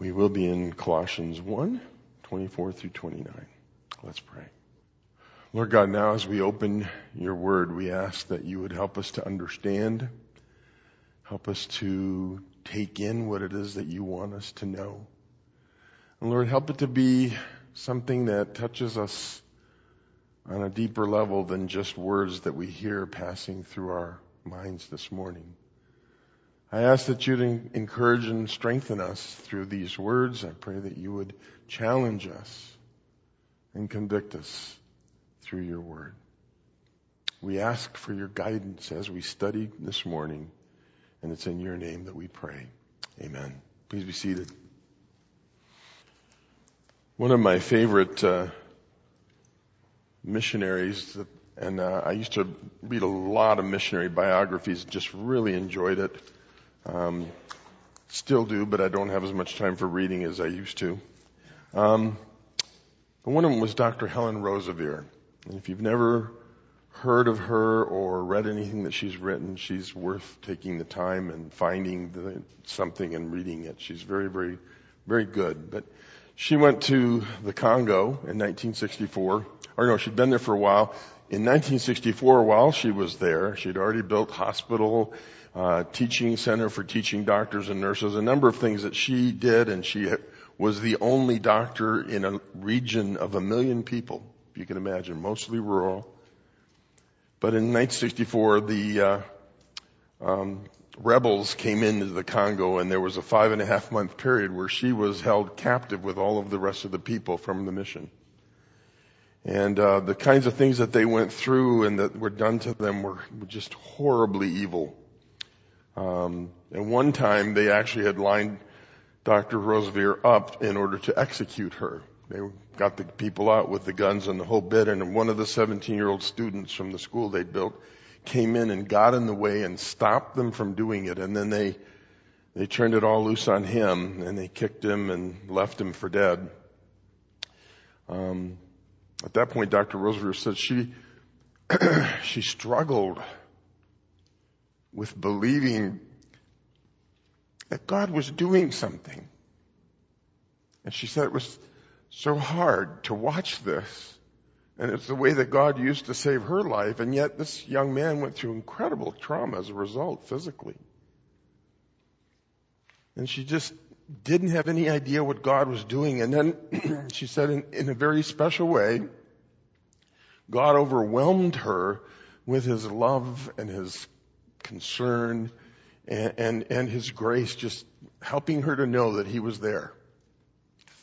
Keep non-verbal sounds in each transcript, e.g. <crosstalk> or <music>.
We will be in Colossians 1, 24 through 29. Let's pray. Lord God, now as we open your word, we ask that you would help us to understand, help us to take in what it is that you want us to know. And Lord, help it to be something that touches us on a deeper level than just words that we hear passing through our minds this morning. I ask that you'd encourage and strengthen us through these words. I pray that you would challenge us and convict us through your word. We ask for your guidance as we study this morning, and it's in your name that we pray. Amen. Please be seated. One of my favorite uh, missionaries, and uh, I used to read a lot of missionary biographies, just really enjoyed it. Um, still do, but I don't have as much time for reading as I used to. Um, but one of them was Dr. Helen Roseveare. And if you've never heard of her or read anything that she's written, she's worth taking the time and finding the, something and reading it. She's very, very, very good. But she went to the Congo in 1964, or no, she'd been there for a while. In 1964, while she was there, she'd already built hospital uh, teaching center for teaching doctors and nurses, a number of things that she did, and she was the only doctor in a region of a million people, if you can imagine, mostly rural. But in 1964, the uh, um, rebels came into the Congo, and there was a five and a half month period where she was held captive with all of the rest of the people from the mission. And uh, the kinds of things that they went through and that were done to them were just horribly evil. Um, and one time they actually had lined Dr. Roseveare up in order to execute her. They got the people out with the guns and the whole bit, and one of the 17 year old students from the school they'd built came in and got in the way and stopped them from doing it, and then they they turned it all loose on him and they kicked him and left him for dead. Um, at that point, Dr. Roseveare said she <clears throat> she struggled with believing that God was doing something. And she said it was so hard to watch this. And it's the way that God used to save her life. And yet this young man went through incredible trauma as a result physically. And she just didn't have any idea what God was doing. And then <clears throat> she said in, in a very special way, God overwhelmed her with his love and his concern and, and, and his grace just helping her to know that he was there.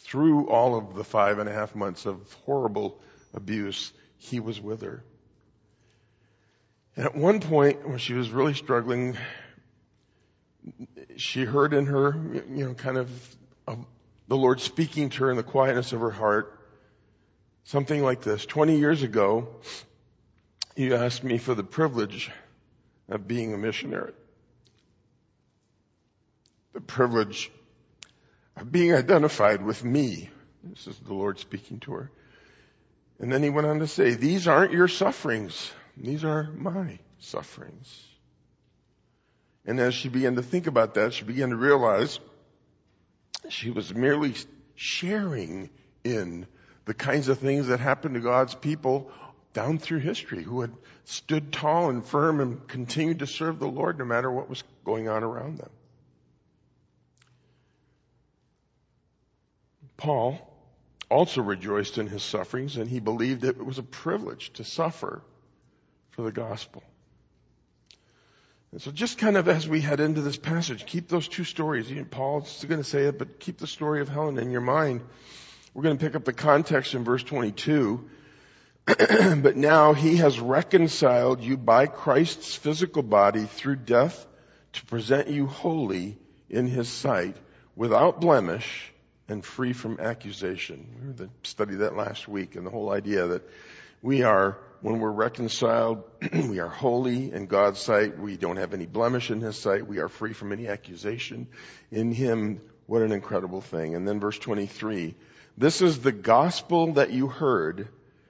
Through all of the five and a half months of horrible abuse, he was with her. And at one point, when she was really struggling, she heard in her, you know, kind of, of the Lord speaking to her in the quietness of her heart, something like this. Twenty years ago, you asked me for the privilege of being a missionary. The privilege of being identified with me. This is the Lord speaking to her. And then he went on to say, these aren't your sufferings. These are my sufferings. And as she began to think about that, she began to realize she was merely sharing in the kinds of things that happened to God's people down through history who had stood tall and firm and continued to serve the Lord no matter what was going on around them. Paul also rejoiced in his sufferings and he believed that it was a privilege to suffer for the gospel. And so just kind of as we head into this passage, keep those two stories. Paul's going to say it, but keep the story of Helen in your mind. We're going to pick up the context in verse 22 <clears throat> but now he has reconciled you by Christ's physical body through death to present you holy in his sight without blemish and free from accusation. We studied that last week and the whole idea that we are, when we're reconciled, <clears throat> we are holy in God's sight. We don't have any blemish in his sight. We are free from any accusation in him. What an incredible thing. And then verse 23. This is the gospel that you heard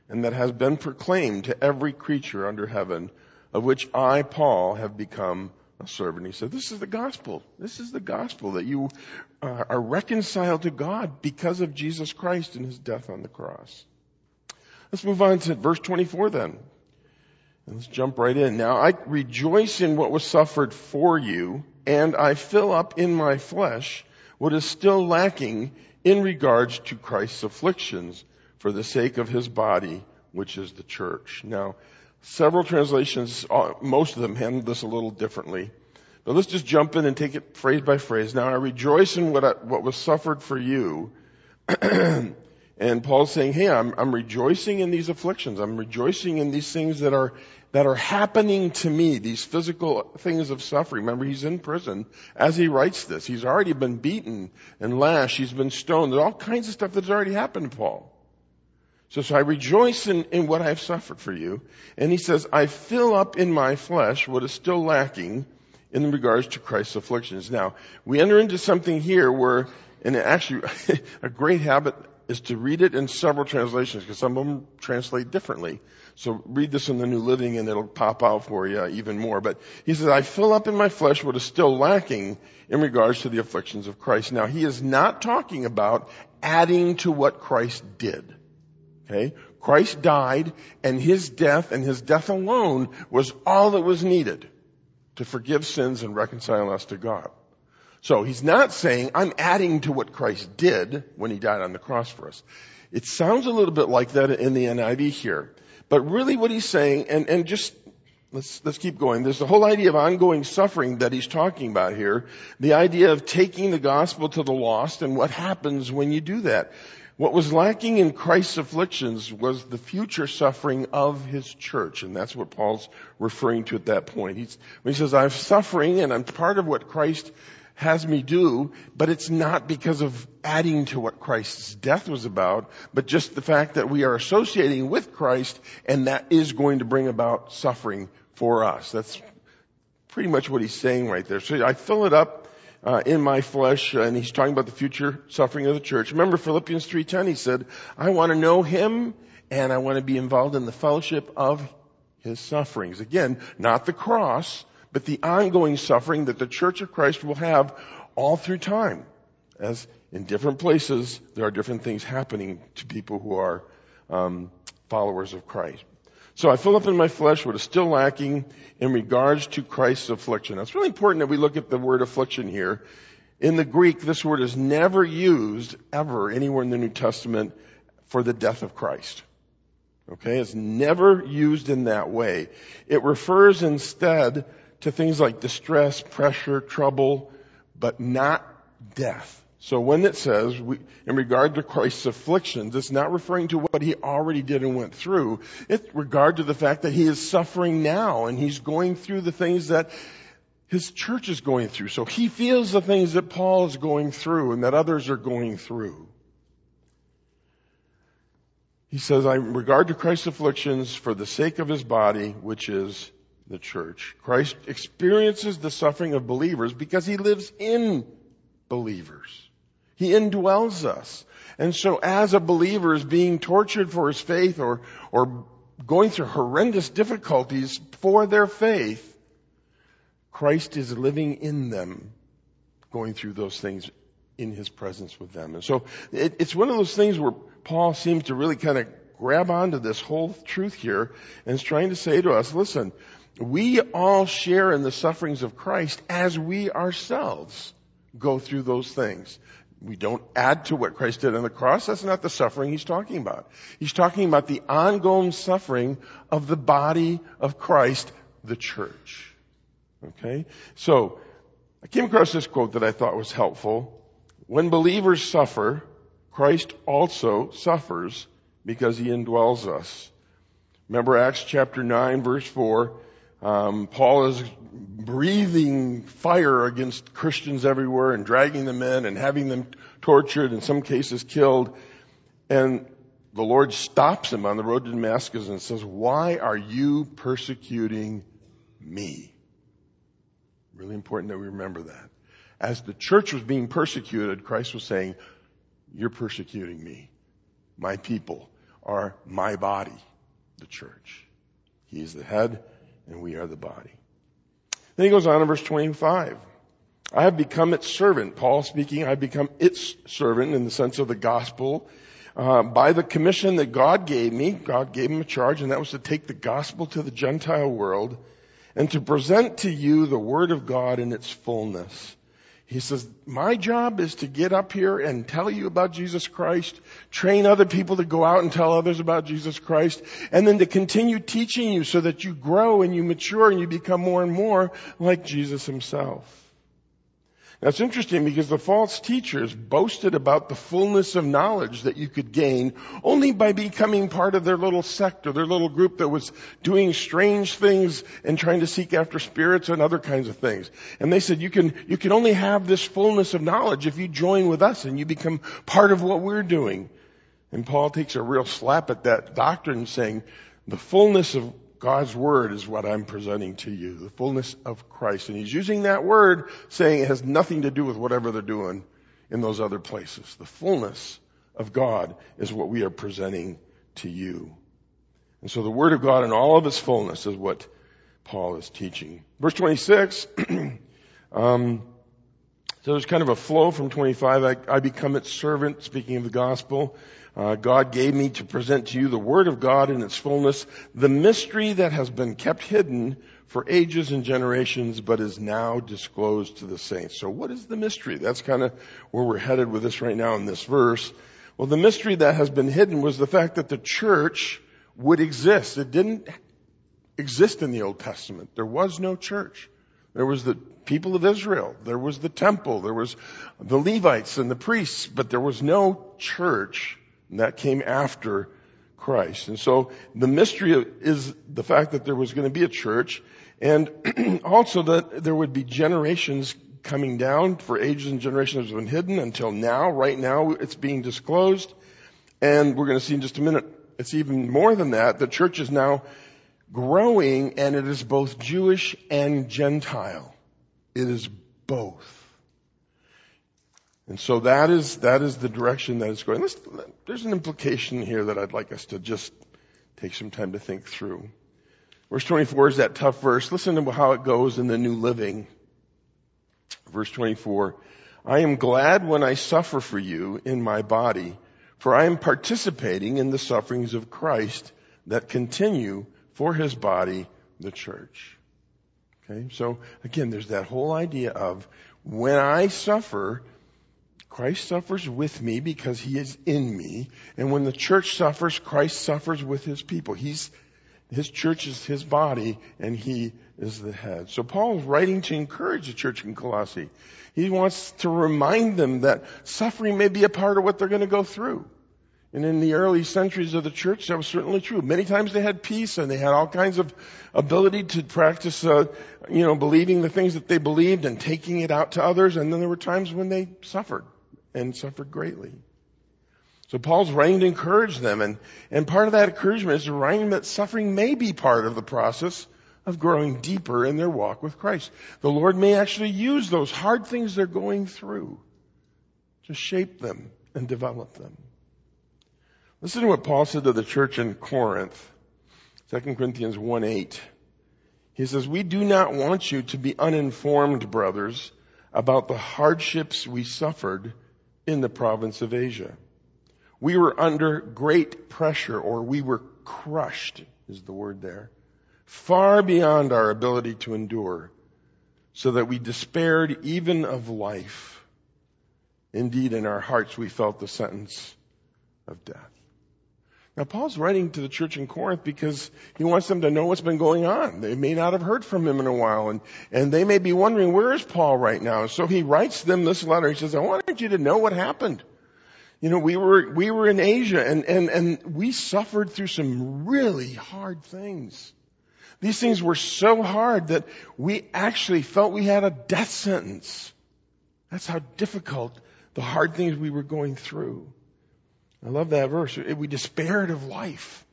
and that has been proclaimed to every creature under heaven, of which I, Paul, have become a servant. He said, this is the gospel. This is the gospel that you uh, are reconciled to God because of Jesus Christ and his death on the cross. Let's move on to verse 24 then. Let's jump right in. Now I rejoice in what was suffered for you and I fill up in my flesh what is still lacking in regards to Christ's afflictions for the sake of his body, which is the church. Now, several translations, uh, most of them handle this a little differently. But let's just jump in and take it phrase by phrase. Now I rejoice in what, I, what was suffered for you. <clears throat> and Paul's saying, hey, I'm, I'm rejoicing in these afflictions. I'm rejoicing in these things that are that are happening to me, these physical things of suffering. Remember, he's in prison as he writes this. He's already been beaten and lashed. He's been stoned. There's all kinds of stuff that's already happened to Paul. So, so I rejoice in, in what I've suffered for you. And he says, I fill up in my flesh what is still lacking in regards to Christ's afflictions. Now, we enter into something here where, and actually, <laughs> a great habit is to read it in several translations because some of them translate differently. So read this in the New Living and it'll pop out for you even more. But he says, I fill up in my flesh what is still lacking in regards to the afflictions of Christ. Now he is not talking about adding to what Christ did. Okay? Christ died and his death and his death alone was all that was needed to forgive sins and reconcile us to God. So he's not saying, I'm adding to what Christ did when he died on the cross for us. It sounds a little bit like that in the NIV here. But really what he's saying, and, and just Let's, let's keep going. There's the whole idea of ongoing suffering that he's talking about here. The idea of taking the gospel to the lost and what happens when you do that. What was lacking in Christ's afflictions was the future suffering of his church. And that's what Paul's referring to at that point. He's, when he says, I'm suffering and I'm part of what Christ has me do, but it's not because of adding to what Christ's death was about, but just the fact that we are associating with Christ and that is going to bring about suffering for us. That's pretty much what he's saying right there. So I fill it up uh, in my flesh, uh, and he's talking about the future suffering of the church. Remember Philippians 3.10, he said, I want to know him and I want to be involved in the fellowship of his sufferings. Again, not the cross, but the ongoing suffering that the Church of Christ will have all through time. As in different places, there are different things happening to people who are um, followers of Christ. So I fill up in my flesh what is still lacking in regards to Christ's affliction. Now, it's really important that we look at the word affliction here. In the Greek, this word is never used ever anywhere in the New Testament for the death of Christ. Okay, it's never used in that way. It refers instead to things like distress, pressure, trouble, but not death. So when it says, we, in regard to Christ's afflictions, it's not referring to what he already did and went through. It's regard to the fact that he is suffering now and he's going through the things that his church is going through. So he feels the things that Paul is going through and that others are going through. He says, I regard to Christ's afflictions for the sake of his body, which is the church. Christ experiences the suffering of believers because he lives in believers. He indwells us. And so as a believer is being tortured for his faith or, or going through horrendous difficulties for their faith, Christ is living in them, going through those things in his presence with them. And so it, it's one of those things where Paul seems to really kind of grab onto this whole truth here and is trying to say to us, listen, we all share in the sufferings of Christ as we ourselves go through those things. We don't add to what Christ did on the cross. That's not the suffering he's talking about. He's talking about the ongoing suffering of the body of Christ, the church. Okay? So, I came across this quote that I thought was helpful. When believers suffer, Christ also suffers because he indwells us. Remember Acts chapter 9 verse 4, um, Paul is breathing fire against Christians everywhere and dragging them in and having them tortured, in some cases killed. And the Lord stops him on the road to Damascus and says, why are you persecuting me? Really important that we remember that. As the church was being persecuted, Christ was saying, you're persecuting me. My people are my body, the church. He is the head and we are the body. Then he goes on in verse 25. I have become its servant. Paul speaking, I've become its servant in the sense of the gospel. Uh, by the commission that God gave me, God gave him a charge, and that was to take the gospel to the Gentile world and to present to you the word of God in its fullness. He says, my job is to get up here and tell you about Jesus Christ, train other people to go out and tell others about Jesus Christ, and then to continue teaching you so that you grow and you mature and you become more and more like Jesus himself. That's interesting because the false teachers boasted about the fullness of knowledge that you could gain only by becoming part of their little sect or their little group that was doing strange things and trying to seek after spirits and other kinds of things. And they said you can, you can only have this fullness of knowledge if you join with us and you become part of what we're doing. And Paul takes a real slap at that doctrine saying the fullness of God's word is what I'm presenting to you, the fullness of Christ. And he's using that word saying it has nothing to do with whatever they're doing in those other places. The fullness of God is what we are presenting to you. And so the word of God in all of its fullness is what Paul is teaching. Verse 26, <clears throat> um, so there's kind of a flow from 25. I, I become its servant, speaking of the gospel. Uh, God gave me to present to you the Word of God in its fullness, the mystery that has been kept hidden for ages and generations, but is now disclosed to the saints. So what is the mystery? That's kind of where we're headed with this right now in this verse. Well, the mystery that has been hidden was the fact that the church would exist. It didn't exist in the Old Testament. There was no church. There was the people of Israel. There was the temple. There was the Levites and the priests, but there was no church and that came after Christ. And so the mystery is the fact that there was going to be a church and <clears throat> also that there would be generations coming down for ages and generations has been hidden until now. Right now it's being disclosed. And we're going to see in just a minute, it's even more than that. The church is now growing and it is both Jewish and Gentile. It is both. And so that is, that is the direction that it's going. Let's, there's an implication here that I'd like us to just take some time to think through. Verse 24 is that tough verse. Listen to how it goes in the New Living. Verse 24. I am glad when I suffer for you in my body, for I am participating in the sufferings of Christ that continue for his body, the church. Okay, so again, there's that whole idea of when I suffer, Christ suffers with me because he is in me. And when the church suffers, Christ suffers with his people. He's, his church is his body and he is the head. So Paul is writing to encourage the church in Colossae. He wants to remind them that suffering may be a part of what they're going to go through. And in the early centuries of the church, that was certainly true. Many times they had peace and they had all kinds of ability to practice, uh, you know, believing the things that they believed and taking it out to others. And then there were times when they suffered and suffered greatly. So Paul's writing to encourage them and, and part of that encouragement is to remind them that suffering may be part of the process of growing deeper in their walk with Christ. The Lord may actually use those hard things they're going through to shape them and develop them. Listen to what Paul said to the church in Corinth. 2 Corinthians 1 8. He says, We do not want you to be uninformed, brothers, about the hardships we suffered in the province of Asia. We were under great pressure or we were crushed is the word there. Far beyond our ability to endure so that we despaired even of life. Indeed, in our hearts we felt the sentence of death. Now Paul's writing to the church in Corinth because he wants them to know what's been going on. They may not have heard from him in a while and, and they may be wondering, where is Paul right now? So he writes them this letter. He says, I wanted you to know what happened. You know, we were, we were in Asia and, and, and we suffered through some really hard things. These things were so hard that we actually felt we had a death sentence. That's how difficult the hard things we were going through. I love that verse. We despaired of life.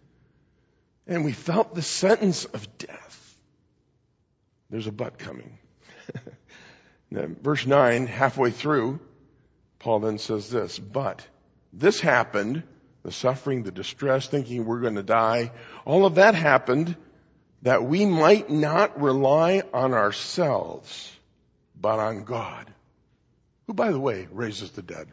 And we felt the sentence of death. There's a but coming. <laughs> verse 9, halfway through, Paul then says this, but this happened, the suffering, the distress, thinking we're going to die, all of that happened, that we might not rely on ourselves, but on God, who by the way raises the dead.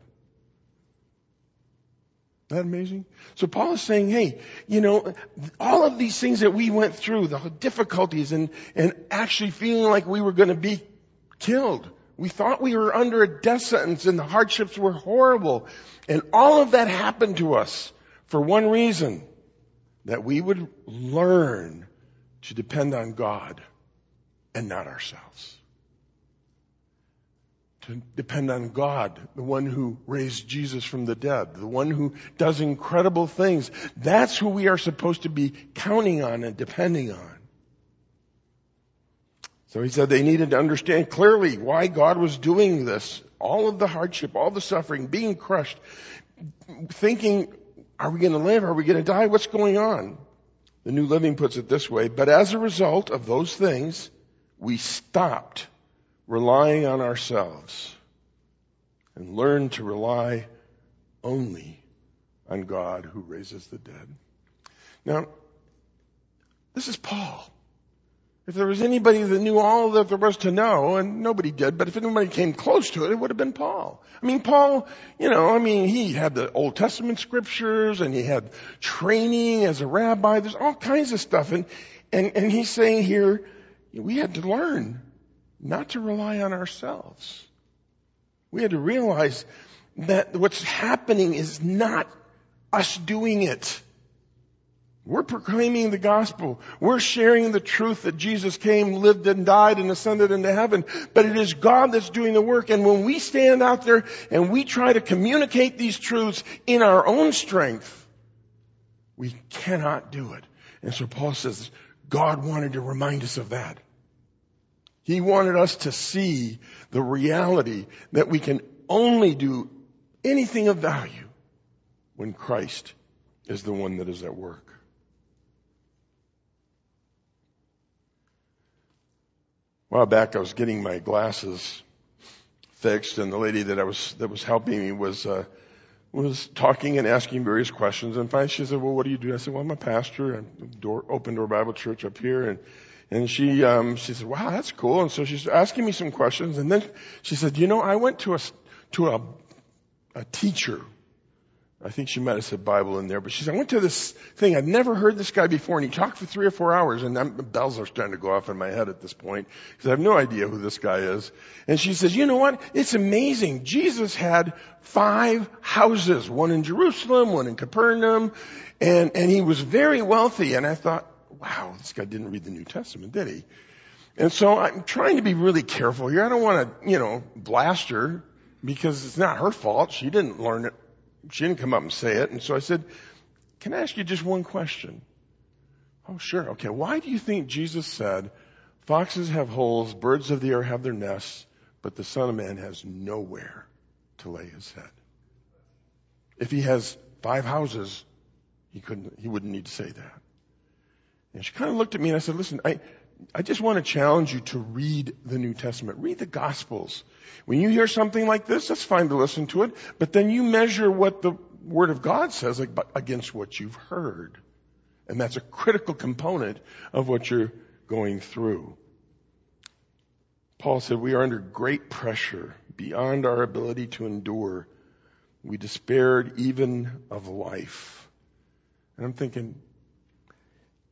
Isn't that amazing? So Paul is saying, hey, you know, all of these things that we went through, the difficulties and, and actually feeling like we were going to be killed. We thought we were under a death sentence and the hardships were horrible. And all of that happened to us for one reason, that we would learn to depend on God and not ourselves. To depend on God, the one who raised Jesus from the dead, the one who does incredible things. That's who we are supposed to be counting on and depending on. So he said they needed to understand clearly why God was doing this. All of the hardship, all the suffering, being crushed, thinking, are we going to live? Are we going to die? What's going on? The New Living puts it this way, but as a result of those things, we stopped relying on ourselves and learn to rely only on God who raises the dead. Now, this is Paul. If there was anybody that knew all that there was to know, and nobody did, but if anybody came close to it, it would have been Paul. I mean, Paul, you know, I mean, he had the Old Testament scriptures and he had training as a rabbi. There's all kinds of stuff. And, and, and he's saying here, we had to learn not to rely on ourselves. We had to realize that what's happening is not us doing it. We're proclaiming the gospel. We're sharing the truth that Jesus came, lived and died and ascended into heaven. But it is God that's doing the work. And when we stand out there and we try to communicate these truths in our own strength, we cannot do it. And so Paul says, God wanted to remind us of that. He wanted us to see the reality that we can only do anything of value when Christ is the one that is at work. A while back, I was getting my glasses fixed, and the lady that I was that was helping me was uh, was talking and asking various questions. And finally, she said, "Well, what do you do?" I said, "Well, I'm a pastor. I'm door, Open Door Bible Church up here." And and she um, she said, "Wow, that's cool." And so she's asking me some questions, and then she said, "You know, I went to a to a a teacher I think she might have said Bible in there, but she said, I went to this thing. I'd never heard this guy before, and he talked for three or four hours, and I'm, bells are starting to go off in my head at this point, because I have no idea who this guy is. And she says, you know what? It's amazing. Jesus had five houses, one in Jerusalem, one in Capernaum, and, and he was very wealthy. And I thought, wow, this guy didn't read the New Testament, did he? And so I'm trying to be really careful here. I don't want to, you know, blast her because it's not her fault. She didn't learn it she didn't come up and say it. And so I said, can I ask you just one question? Oh, sure. Okay. Why do you think Jesus said, foxes have holes, birds of the air have their nests, but the son of man has nowhere to lay his head? If he has five houses, he couldn't, he wouldn't need to say that. And she kind of looked at me and I said, listen, I, I just want to challenge you to read the New Testament. Read the Gospels. When you hear something like this, that's fine to listen to it, but then you measure what the Word of God says against what you've heard. And that's a critical component of what you're going through. Paul said, we are under great pressure beyond our ability to endure. We despaired even of life. And I'm thinking,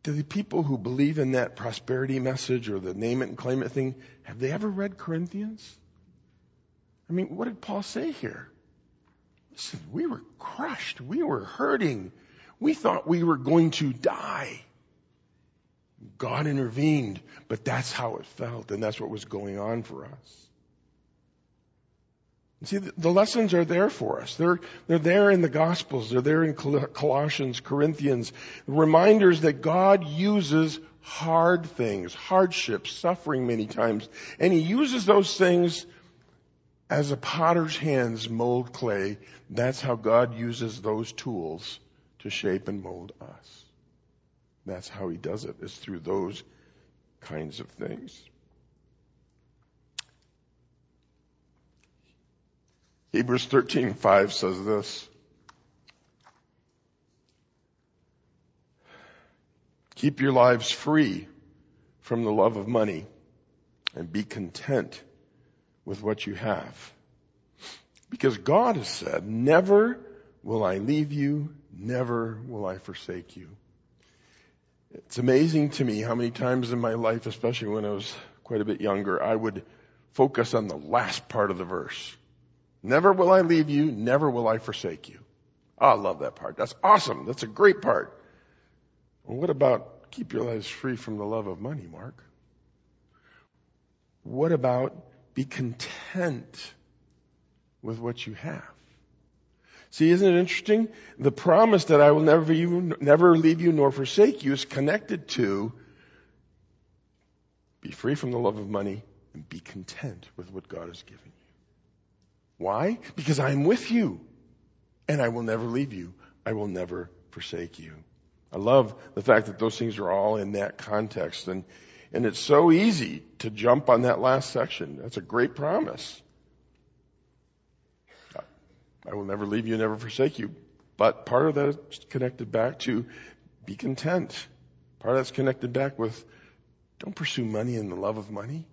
do the people who believe in that prosperity message or the name it and claim it thing, have they ever read Corinthians? I mean, what did Paul say here? Listen, we were crushed. We were hurting. We thought we were going to die. God intervened, but that's how it felt, and that's what was going on for us. See, the lessons are there for us. They're, they're there in the Gospels. They're there in Colossians, Corinthians. Reminders that God uses hard things, hardships, suffering many times. And He uses those things as a potter's hands mold clay. That's how God uses those tools to shape and mold us. That's how He does it, is through those kinds of things. Hebrews 13:5 says this. Keep your lives free from the love of money and be content with what you have. Because God has said, never will I leave you, never will I forsake you. It's amazing to me how many times in my life, especially when I was quite a bit younger, I would focus on the last part of the verse. Never will I leave you, never will I forsake you. Oh, I love that part. That's awesome. That's a great part. Well, what about keep your lives free from the love of money, Mark? What about be content with what you have? See, isn't it interesting? The promise that I will never, you, never leave you nor forsake you is connected to be free from the love of money and be content with what God has given you. Why? Because I'm with you and I will never leave you. I will never forsake you. I love the fact that those things are all in that context and, and it's so easy to jump on that last section. That's a great promise. I will never leave you, never forsake you. But part of that is connected back to be content. Part of that's connected back with don't pursue money and the love of money.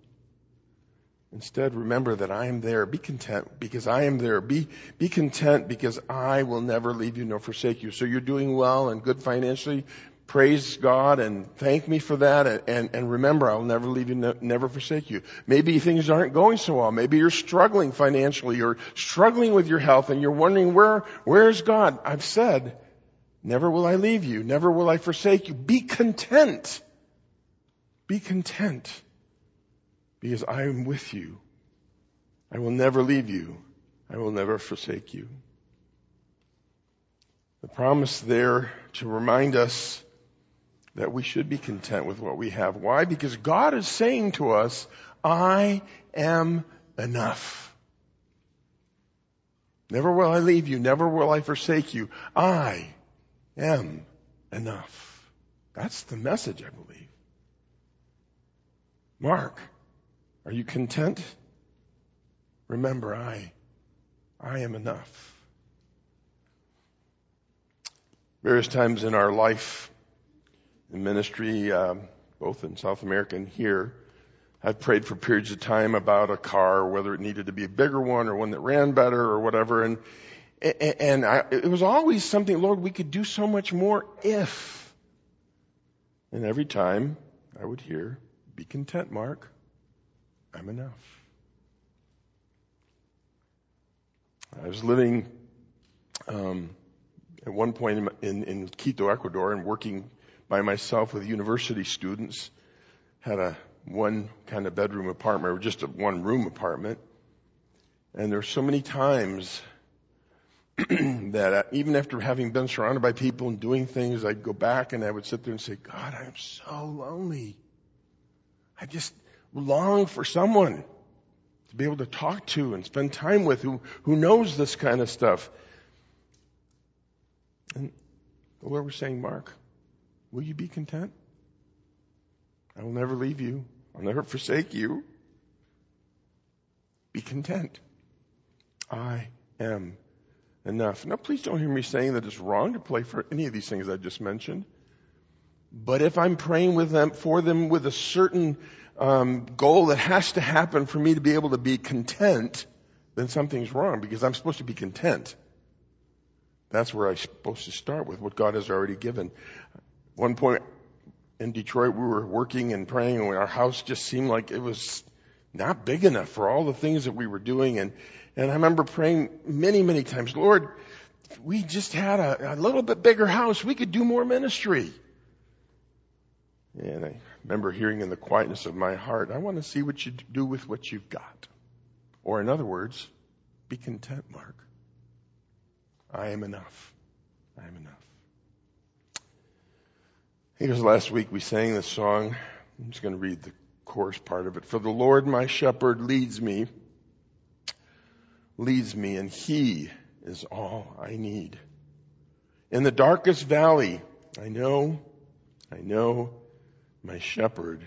Instead, remember that I am there. Be content because I am there. Be, be content because I will never leave you nor forsake you. So you're doing well and good financially. Praise God and thank me for that. And, and, and remember, I'll never leave you, ne- never forsake you. Maybe things aren't going so well. Maybe you're struggling financially. You're struggling with your health and you're wondering where, where's God? I've said, never will I leave you. Never will I forsake you. Be content. Be content because I am with you. I will never leave you. I will never forsake you. The promise there to remind us that we should be content with what we have. Why? Because God is saying to us, I am enough. Never will I leave you. Never will I forsake you. I am enough. That's the message, I believe. Mark, are you content? Remember, I, I am enough. Various times in our life, in ministry, um, both in South America and here, I've prayed for periods of time about a car, whether it needed to be a bigger one or one that ran better or whatever. And, and I, it was always something, Lord, we could do so much more if. And every time I would hear, be content, Mark. I'm enough. I was living um, at one point in, in, Quito, Ecuador, and working by myself with university students. Had a one kind of bedroom apartment, or just a one room apartment. And there were so many times <clears throat> that even after having been surrounded by people and doing things, I'd go back and I would sit there and say, God, I'm so lonely. I just long for someone to be able to talk to and spend time with who, who knows this kind of stuff. And the Lord was saying, Mark, Will you be content? I will never leave you. I'll never forsake you. Be content. I am enough. Now please don't hear me saying that it's wrong to pray for any of these things I just mentioned. But if I'm praying with them, for them with a certain um, goal that has to happen for me to be able to be content, then something's wrong because I'm supposed to be content. That's where I'm supposed to start with what God has already given. One point in Detroit, we were working and praying, and our house just seemed like it was not big enough for all the things that we were doing. And, and I remember praying many, many times, Lord, we just had a, a little bit bigger house, we could do more ministry. And I remember hearing in the quietness of my heart, I want to see what you do with what you've got. Or in other words, be content, Mark. I am enough. I am enough. I think it was last week we sang this song. I'm just going to read the chorus part of it. For the Lord my shepherd leads me, leads me, and he is all I need. In the darkest valley, I know, I know my shepherd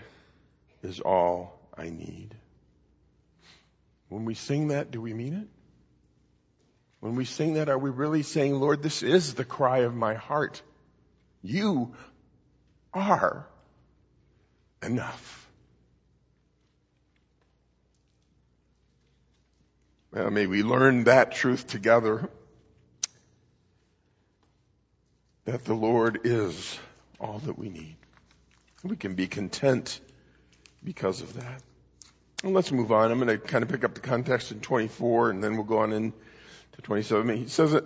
is all I need. When we sing that, do we mean it? When we sing that, are we really saying, Lord, this is the cry of my heart? You are enough. Well, may we learn that truth together that the Lord is all that we need. We can be content because of that. Well, let's move on. I'm going to kind of pick up the context in 24 and then we'll go on in to 27. He says it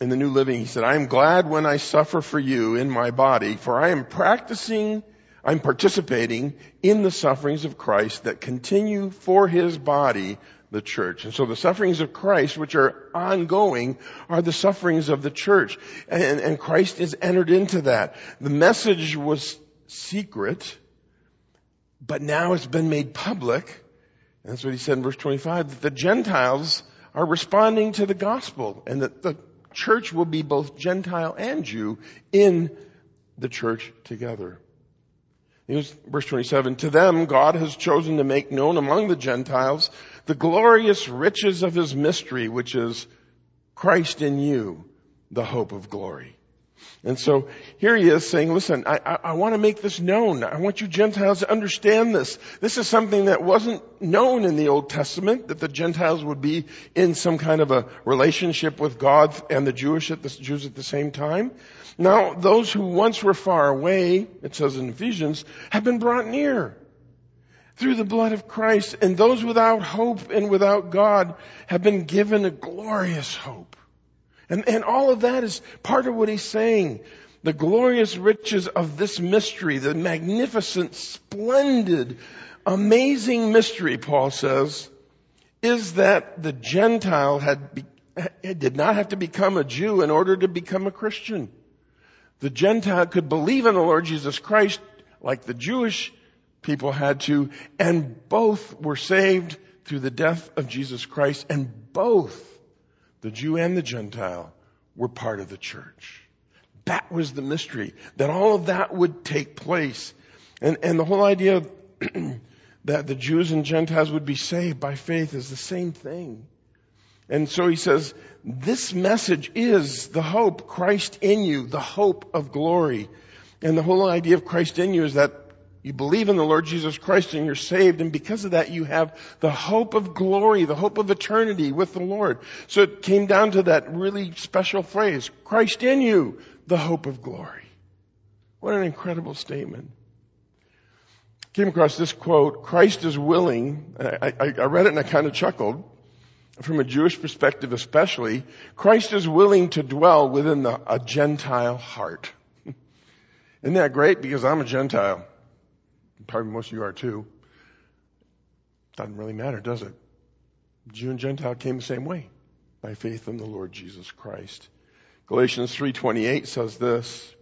in the New Living. He said, I am glad when I suffer for you in my body, for I am practicing, I'm participating in the sufferings of Christ that continue for his body, the church. And so the sufferings of Christ, which are ongoing, are the sufferings of the church. And, and Christ is entered into that. The message was secret but now it's been made public. And that's what he said in verse 25, that the Gentiles are responding to the gospel and that the church will be both Gentile and Jew in the church together. Here's verse 27. To them, God has chosen to make known among the Gentiles the glorious riches of his mystery, which is Christ in you, the hope of glory. And so here he is saying, listen, I, I, I want to make this known. I want you Gentiles to understand this. This is something that wasn't known in the Old Testament, that the Gentiles would be in some kind of a relationship with God and the Jewish at the Jews at the same time. Now, those who once were far away, it says in Ephesians, have been brought near through the blood of Christ, and those without hope and without God have been given a glorious hope. And, and all of that is part of what he's saying. The glorious riches of this mystery, the magnificent, splendid, amazing mystery, Paul says, is that the Gentile had be, did not have to become a Jew in order to become a Christian. The Gentile could believe in the Lord Jesus Christ like the Jewish people had to, and both were saved through the death of Jesus Christ, and both the Jew and the Gentile were part of the church. That was the mystery, that all of that would take place. And, and the whole idea <clears throat> that the Jews and Gentiles would be saved by faith is the same thing. And so he says, this message is the hope, Christ in you, the hope of glory. And the whole idea of Christ in you is that you believe in the Lord Jesus Christ and you're saved, and because of that you have the hope of glory, the hope of eternity with the Lord. So it came down to that really special phrase, Christ in you, the hope of glory. What an incredible statement. Came across this quote, Christ is willing, I, I, I read it and I kind of chuckled, from a Jewish perspective especially, Christ is willing to dwell within the, a Gentile heart. <laughs> Isn't that great? Because I'm a Gentile. Probably most of you are too. Doesn't really matter, does it? Jew and Gentile came the same way by faith in the Lord Jesus Christ. Galatians 3:28 says this,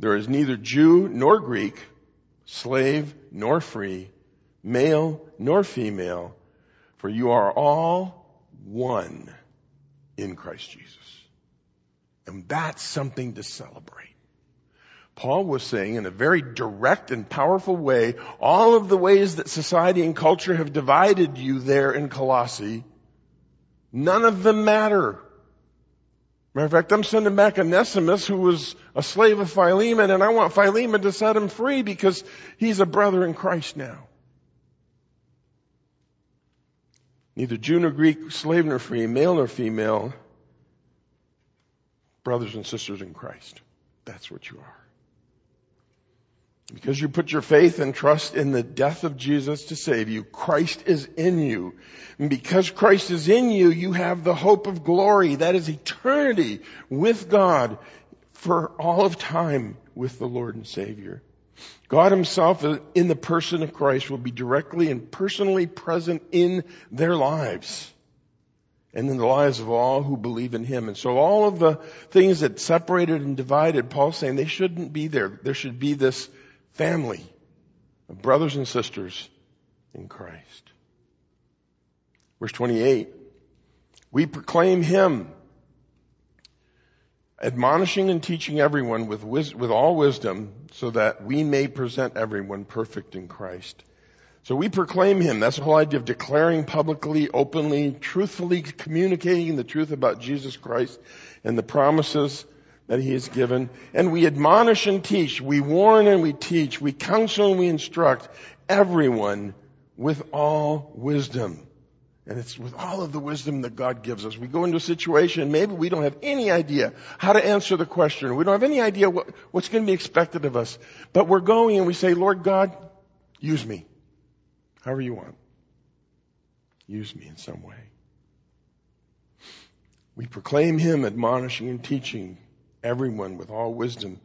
there is neither Jew nor Greek, slave nor free, male nor female, for you are all one in Christ Jesus. And that's something to celebrate. Paul was saying in a very direct and powerful way, all of the ways that society and culture have divided you there in Colossae, none of them matter. Matter of fact, I'm sending back Onesimus who was a slave of Philemon and I want Philemon to set him free because he's a brother in Christ now. Neither Jew nor Greek, slave nor free, male nor female, brothers and sisters in Christ. That's what you are. Because you put your faith and trust in the death of Jesus to save you, Christ is in you. And because Christ is in you, you have the hope of glory. That is eternity with God for all of time with the Lord and Savior. God himself uh, in the person of Christ will be directly and personally present in their lives and in the lives of all who believe in him. And so all of the things that separated and divided, Paul's saying they shouldn't be there. There should be this family of brothers and sisters in Christ. Verse 28. We proclaim him, admonishing and teaching everyone with, wis- with all wisdom so that we may present everyone perfect in Christ. So we proclaim him. That's the whole idea of declaring publicly, openly, truthfully communicating the truth about Jesus Christ and the promises that he has given. And we admonish and teach. We warn and we teach. We counsel and we instruct everyone with all wisdom. And it's with all of the wisdom that God gives us. We go into a situation, maybe we don't have any idea how to answer the question. We don't have any idea what, what's going to be expected of us. But we're going and we say, Lord God, use me. However you want. Use me in some way. We proclaim Him admonishing and teaching everyone with all wisdom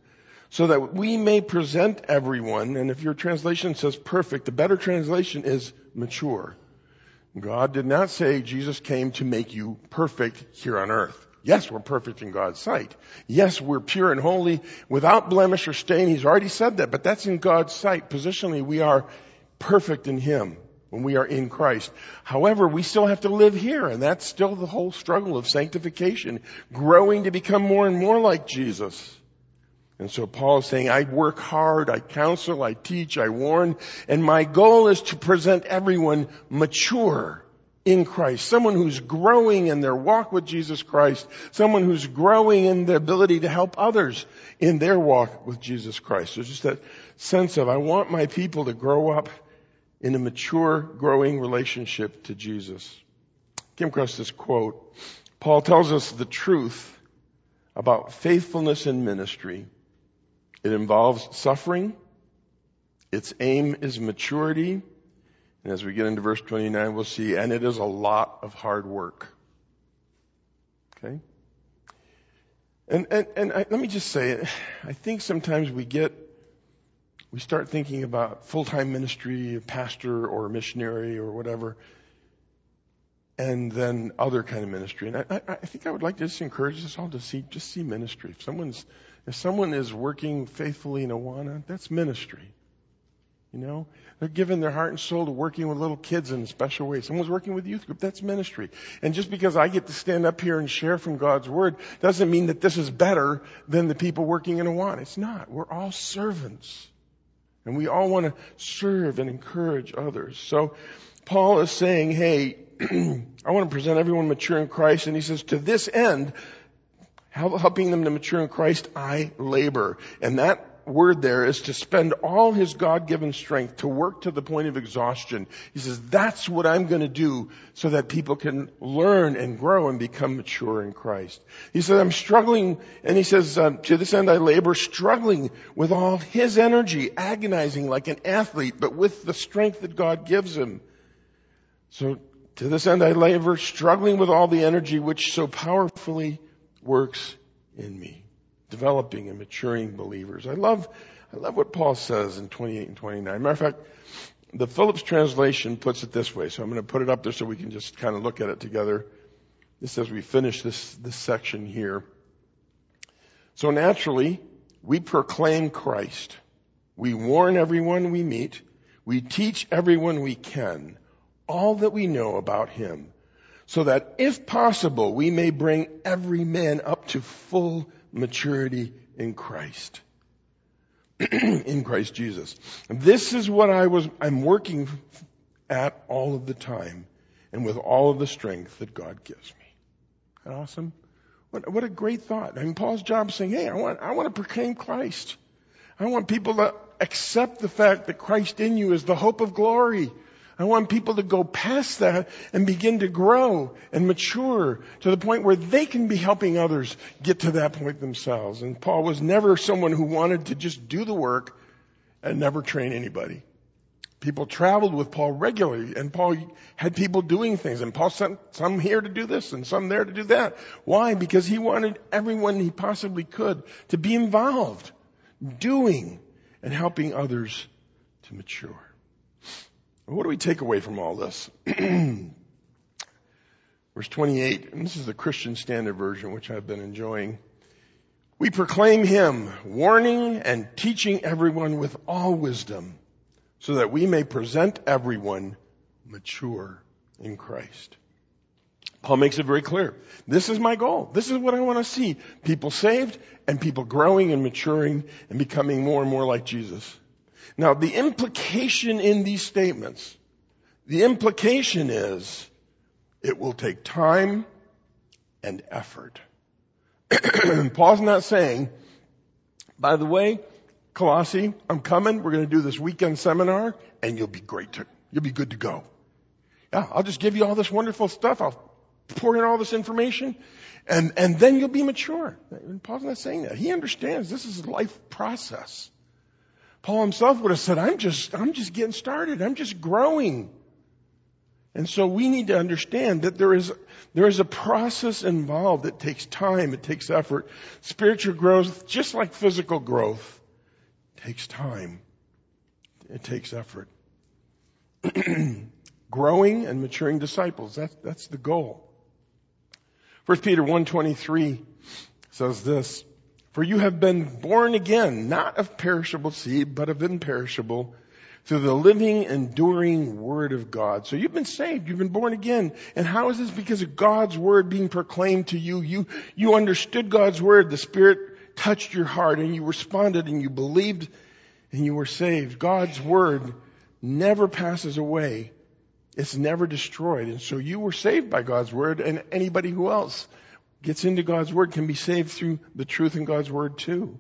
so that we may present everyone, and if your translation says perfect, the better translation is mature. God did not say Jesus came to make you perfect here on earth. Yes, we're perfect in God's sight. Yes, we're pure and holy without blemish or stain. He's already said that, but that's in God's sight. Positionally, we are perfect in Him when we are in Christ. However, we still have to live here, and that's still the whole struggle of sanctification, growing to become more and more like Jesus. And so Paul is saying, I work hard, I counsel, I teach, I warn, and my goal is to present everyone mature in Christ. Someone who's growing in their walk with Jesus Christ. Someone who's growing in the ability to help others in their walk with Jesus Christ. There's just that sense of, I want my people to grow up in a mature, growing relationship to Jesus. Came across this quote. Paul tells us the truth about faithfulness in ministry it involves suffering. Its aim is maturity. And as we get into verse 29, we'll see, and it is a lot of hard work. Okay? And, and, and I, let me just say, I think sometimes we get, we start thinking about full-time ministry, a pastor or a missionary or whatever, and then other kind of ministry. And I, I, think I would like to just encourage us all to see, just see ministry. If someone's if someone is working faithfully in Awana, that's ministry. You know, they're giving their heart and soul to working with little kids in a special way. Someone's working with youth group, that's ministry. And just because I get to stand up here and share from God's Word doesn't mean that this is better than the people working in Awana. It's not. We're all servants. And we all want to serve and encourage others. So Paul is saying, hey, <clears throat> I want to present everyone mature in Christ. And he says, to this end, helping them to mature in Christ, I labor. And that word there is to spend all his God-given strength to work to the point of exhaustion. He says, that's what I'm going to do so that people can learn and grow and become mature in Christ. He says, I'm struggling, and he says, uh, to this end I labor, struggling with all his energy, agonizing like an athlete, but with the strength that God gives him. So to this end I labor, struggling with all the energy which so powerfully works in me, developing and maturing believers. I love, I love what Paul says in 28 and 29. Matter of fact, the Phillips translation puts it this way, so I'm going to put it up there so we can just kind of look at it together. This says we finish this, this section here. So naturally, we proclaim Christ. We warn everyone we meet. We teach everyone we can all that we know about Him so that if possible, we may bring every man up to full maturity in Christ. <clears throat> in Christ Jesus. This is what I was, I'm working at all of the time and with all of the strength that God gives me. Isn't that awesome? What, what a great thought. I mean, Paul's job is saying, hey, I want, I want to proclaim Christ. I want people to accept the fact that Christ in you is the hope of glory. I want people to go past that and begin to grow and mature to the point where they can be helping others get to that point themselves. And Paul was never someone who wanted to just do the work and never train anybody. People traveled with Paul regularly and Paul had people doing things and Paul sent some here to do this and some there to do that. Why? Because he wanted everyone he possibly could to be involved, doing and helping others to mature. What do we take away from all this? <clears throat> Verse 28, and this is the Christian Standard Version, which I've been enjoying. We proclaim Him, warning and teaching everyone with all wisdom, so that we may present everyone mature in Christ. Paul makes it very clear. This is my goal. This is what I want to see. People saved and people growing and maturing and becoming more and more like Jesus. Now, the implication in these statements, the implication is it will take time and effort. <clears throat> Paul's not saying, by the way, Colossi, I'm coming. We're going to do this weekend seminar and you'll be great to, you'll be good to go. Yeah, I'll just give you all this wonderful stuff. I'll pour in all this information and, and then you'll be mature. And Paul's not saying that. He understands this is a life process. Paul himself would have said, I'm just, I'm just getting started. I'm just growing. And so we need to understand that there is, there is a process involved that takes time, it takes effort. Spiritual growth, just like physical growth, takes time. It takes effort. <clears throat> Growing and maturing disciples, that, that's the goal. 1 Peter 1.23 says this, For you have been born again, not of perishable seed, but of imperishable, through the living, enduring Word of God. So you've been saved. You've been born again. And how is this? Because of God's Word being proclaimed to you. You, you understood God's Word. The Spirit touched your heart and you responded and you believed and you were saved. God's Word never passes away. It's never destroyed. And so you were saved by God's Word and anybody who else gets into God's Word can be saved through the truth in God's Word too.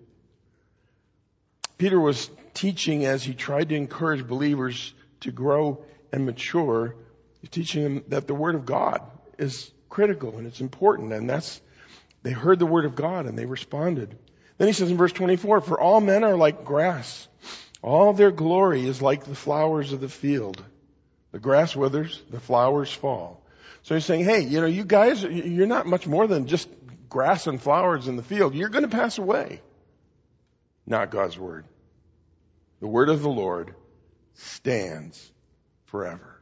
Peter was teaching as he tried to encourage believers to grow and mature. He's teaching them that the Word of God is critical and it's important and that's, they heard the Word of God and they responded. Then he says in verse 24, for all men are like grass. All their glory is like the flowers of the field. The grass withers, the flowers fall. So he's saying, hey, you know, you guys, you're not much more than just grass and flowers in the field. You're going to pass away. Not God's word. The word of the Lord stands forever.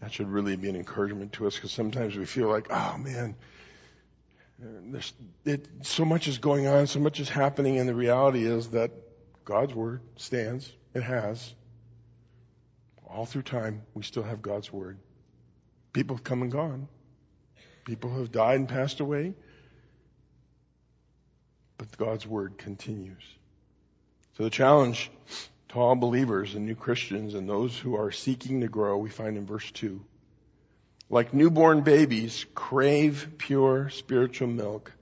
That should really be an encouragement to us because sometimes we feel like, oh man, there's, it, so much is going on, so much is happening, and the reality is that God's word stands. It has. All through time, we still have God's word. People have come and gone. People have died and passed away. But God's word continues. So the challenge to all believers and new Christians and those who are seeking to grow, we find in verse 2. Like newborn babies, crave pure spiritual milk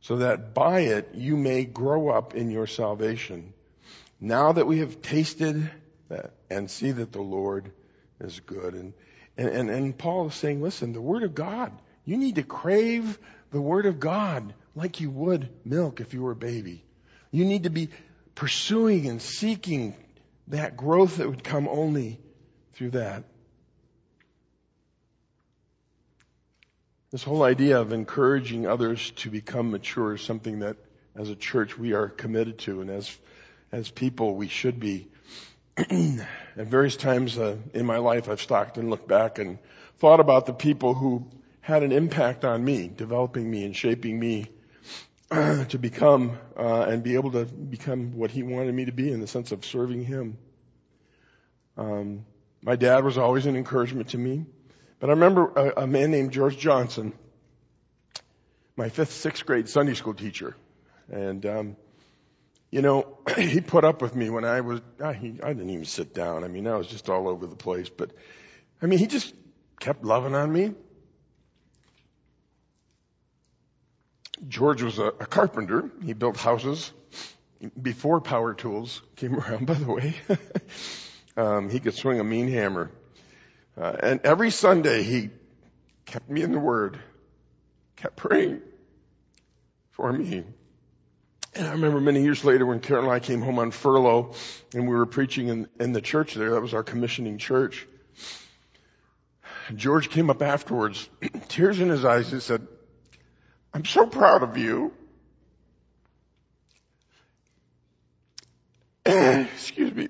so that by it you may grow up in your salvation. Now that we have tasted that and see that the Lord is good. And, and, and, and Paul is saying, listen, the Word of God, you need to crave the Word of God like you would milk if you were a baby. You need to be pursuing and seeking that growth that would come only through that. This whole idea of encouraging others to become mature is something that as a church we are committed to and as, as people we should be. <clears throat> At various times uh, in my life I've stopped and looked back and thought about the people who had an impact on me, developing me and shaping me <clears throat> to become uh, and be able to become what he wanted me to be in the sense of serving him. Um, my dad was always an encouragement to me, but I remember a, a man named George Johnson, my fifth, sixth grade Sunday school teacher, and um, you know <coughs> he put up with me when I was I, he, I didn't even sit down. I mean I was just all over the place, but I mean he just kept loving on me George was a, a carpenter. He built houses before power tools came <laughs> around, by the way. <laughs> um, he could swing a mean hammer. Uh, and every Sunday he kept me in the Word, kept praying for me. And I remember many years later when Carol and I came home on furlough and we were preaching in, in the church there. That was our commissioning church. George came up afterwards, <clears throat> tears in his eyes, and said, I'm so proud of you. <clears throat> Excuse me.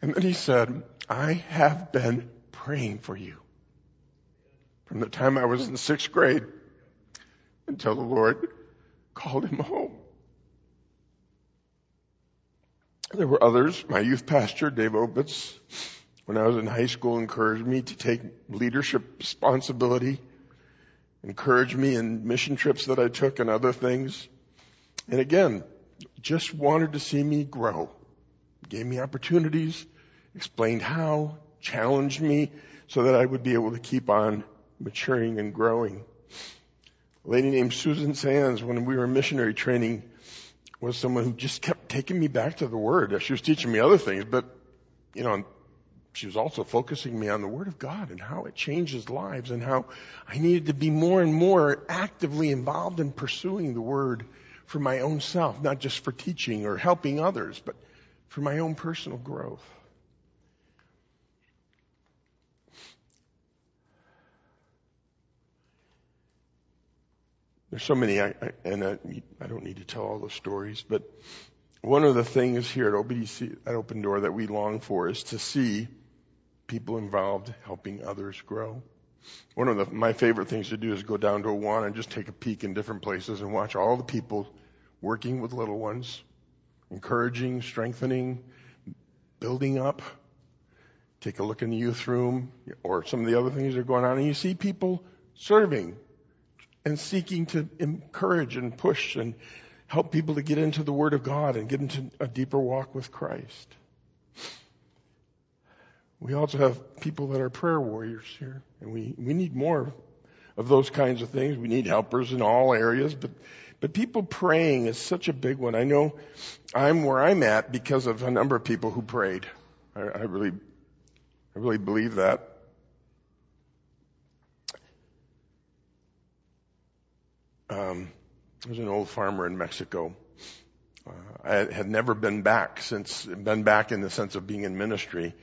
And then he said, I have been praying for you from the time I was in sixth grade until the Lord called him home. There were others. My youth pastor, Dave Opitz, when I was in high school, encouraged me to take leadership responsibility encouraged me in mission trips that I took and other things. And again, just wanted to see me grow. Gave me opportunities, explained how, challenged me so that I would be able to keep on maturing and growing. A lady named Susan Sands, when we were in missionary training, was someone who just kept taking me back to the Word. She was teaching me other things, but you know, she was also focusing me on the Word of God and how it changes lives and how I needed to be more and more actively involved in pursuing the Word for my own self, not just for teaching or helping others, but for my own personal growth. There's so many, I, I, and I, I, don't need to tell all the stories, but one of the things here at OBDC, at Open Door that we long for is to see people involved helping others grow. One of the, my favorite things to do is go down to Awana and just take a peek in different places and watch all the people working with little ones, encouraging, strengthening, building up. Take a look in the youth room or some of the other things that are going on and you see people serving and seeking to encourage and push and help people to get into the Word of God and get into a deeper walk with Christ. We also have people that are prayer warriors here, and we, we need more of those kinds of things. We need helpers in all areas, but, but people praying is such a big one. I know I'm where I'm at because of a number of people who prayed. I, I really, I really believe that. Um, was an old farmer in Mexico. Uh, I had never been back since, been back in the sense of being in ministry.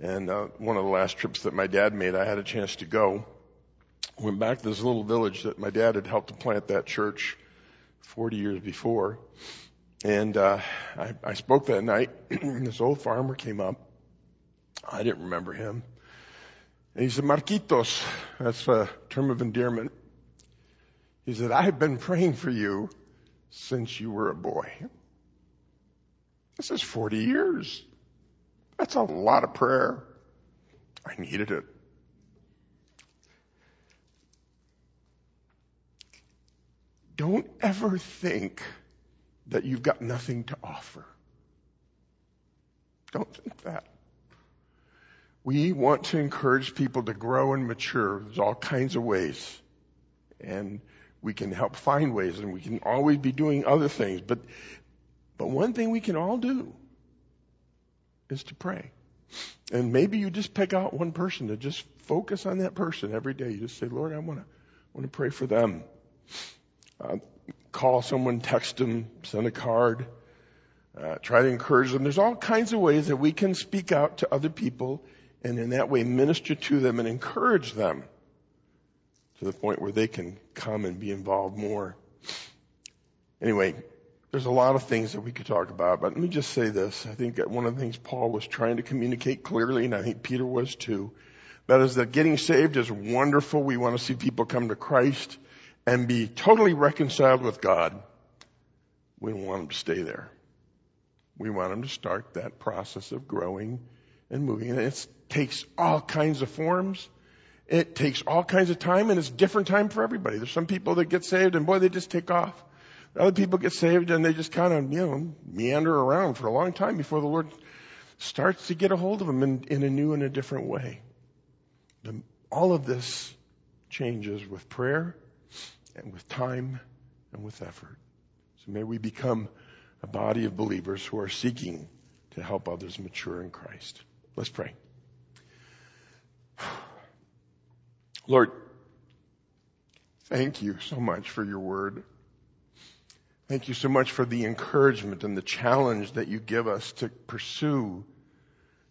And uh, one of the last trips that my dad made, I had a chance to go. Went back to this little village that my dad had helped to plant that church 40 years before. And uh, I, I spoke that night. <clears throat> this old farmer came up. I didn't remember him. And he said, Marquitos, that's a term of endearment. He said, I have been praying for you since you were a boy. This is 40 years. That's a lot of prayer. I needed it. Don't ever think that you've got nothing to offer. Don't think that. We want to encourage people to grow and mature. There's all kinds of ways. And we can help find ways and we can always be doing other things. But, but one thing we can all do is to pray. And maybe you just pick out one person to just focus on that person every day. You just say, Lord, I want to, want to pray for them. Uh, call someone, text them, send a card, uh, try to encourage them. There's all kinds of ways that we can speak out to other people and in that way minister to them and encourage them to the point where they can come and be involved more. Anyway, there's a lot of things that we could talk about, but let me just say this. I think that one of the things Paul was trying to communicate clearly, and I think Peter was too, that is that getting saved is wonderful. We want to see people come to Christ and be totally reconciled with God. We don't want them to stay there. We want them to start that process of growing and moving. And it takes all kinds of forms. It takes all kinds of time and it's different time for everybody. There's some people that get saved and boy, they just take off. Other people get saved and they just kind of, you know, meander around for a long time before the Lord starts to get a hold of them in, in a new and a different way. The, all of this changes with prayer and with time and with effort. So may we become a body of believers who are seeking to help others mature in Christ. Let's pray. Lord, thank you so much for your word. Thank you so much for the encouragement and the challenge that you give us to pursue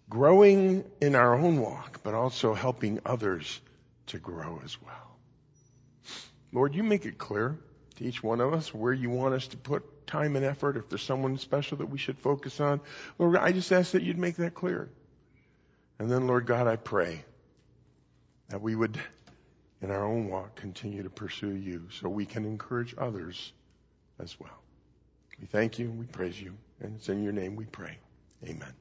growing in our own walk, but also helping others to grow as well. Lord, you make it clear to each one of us where you want us to put time and effort, if there's someone special that we should focus on. Lord, I just ask that you'd make that clear. And then, Lord God, I pray that we would in our own walk continue to pursue you so we can encourage others as well. We thank you, we praise you, and it's in your name we pray. Amen.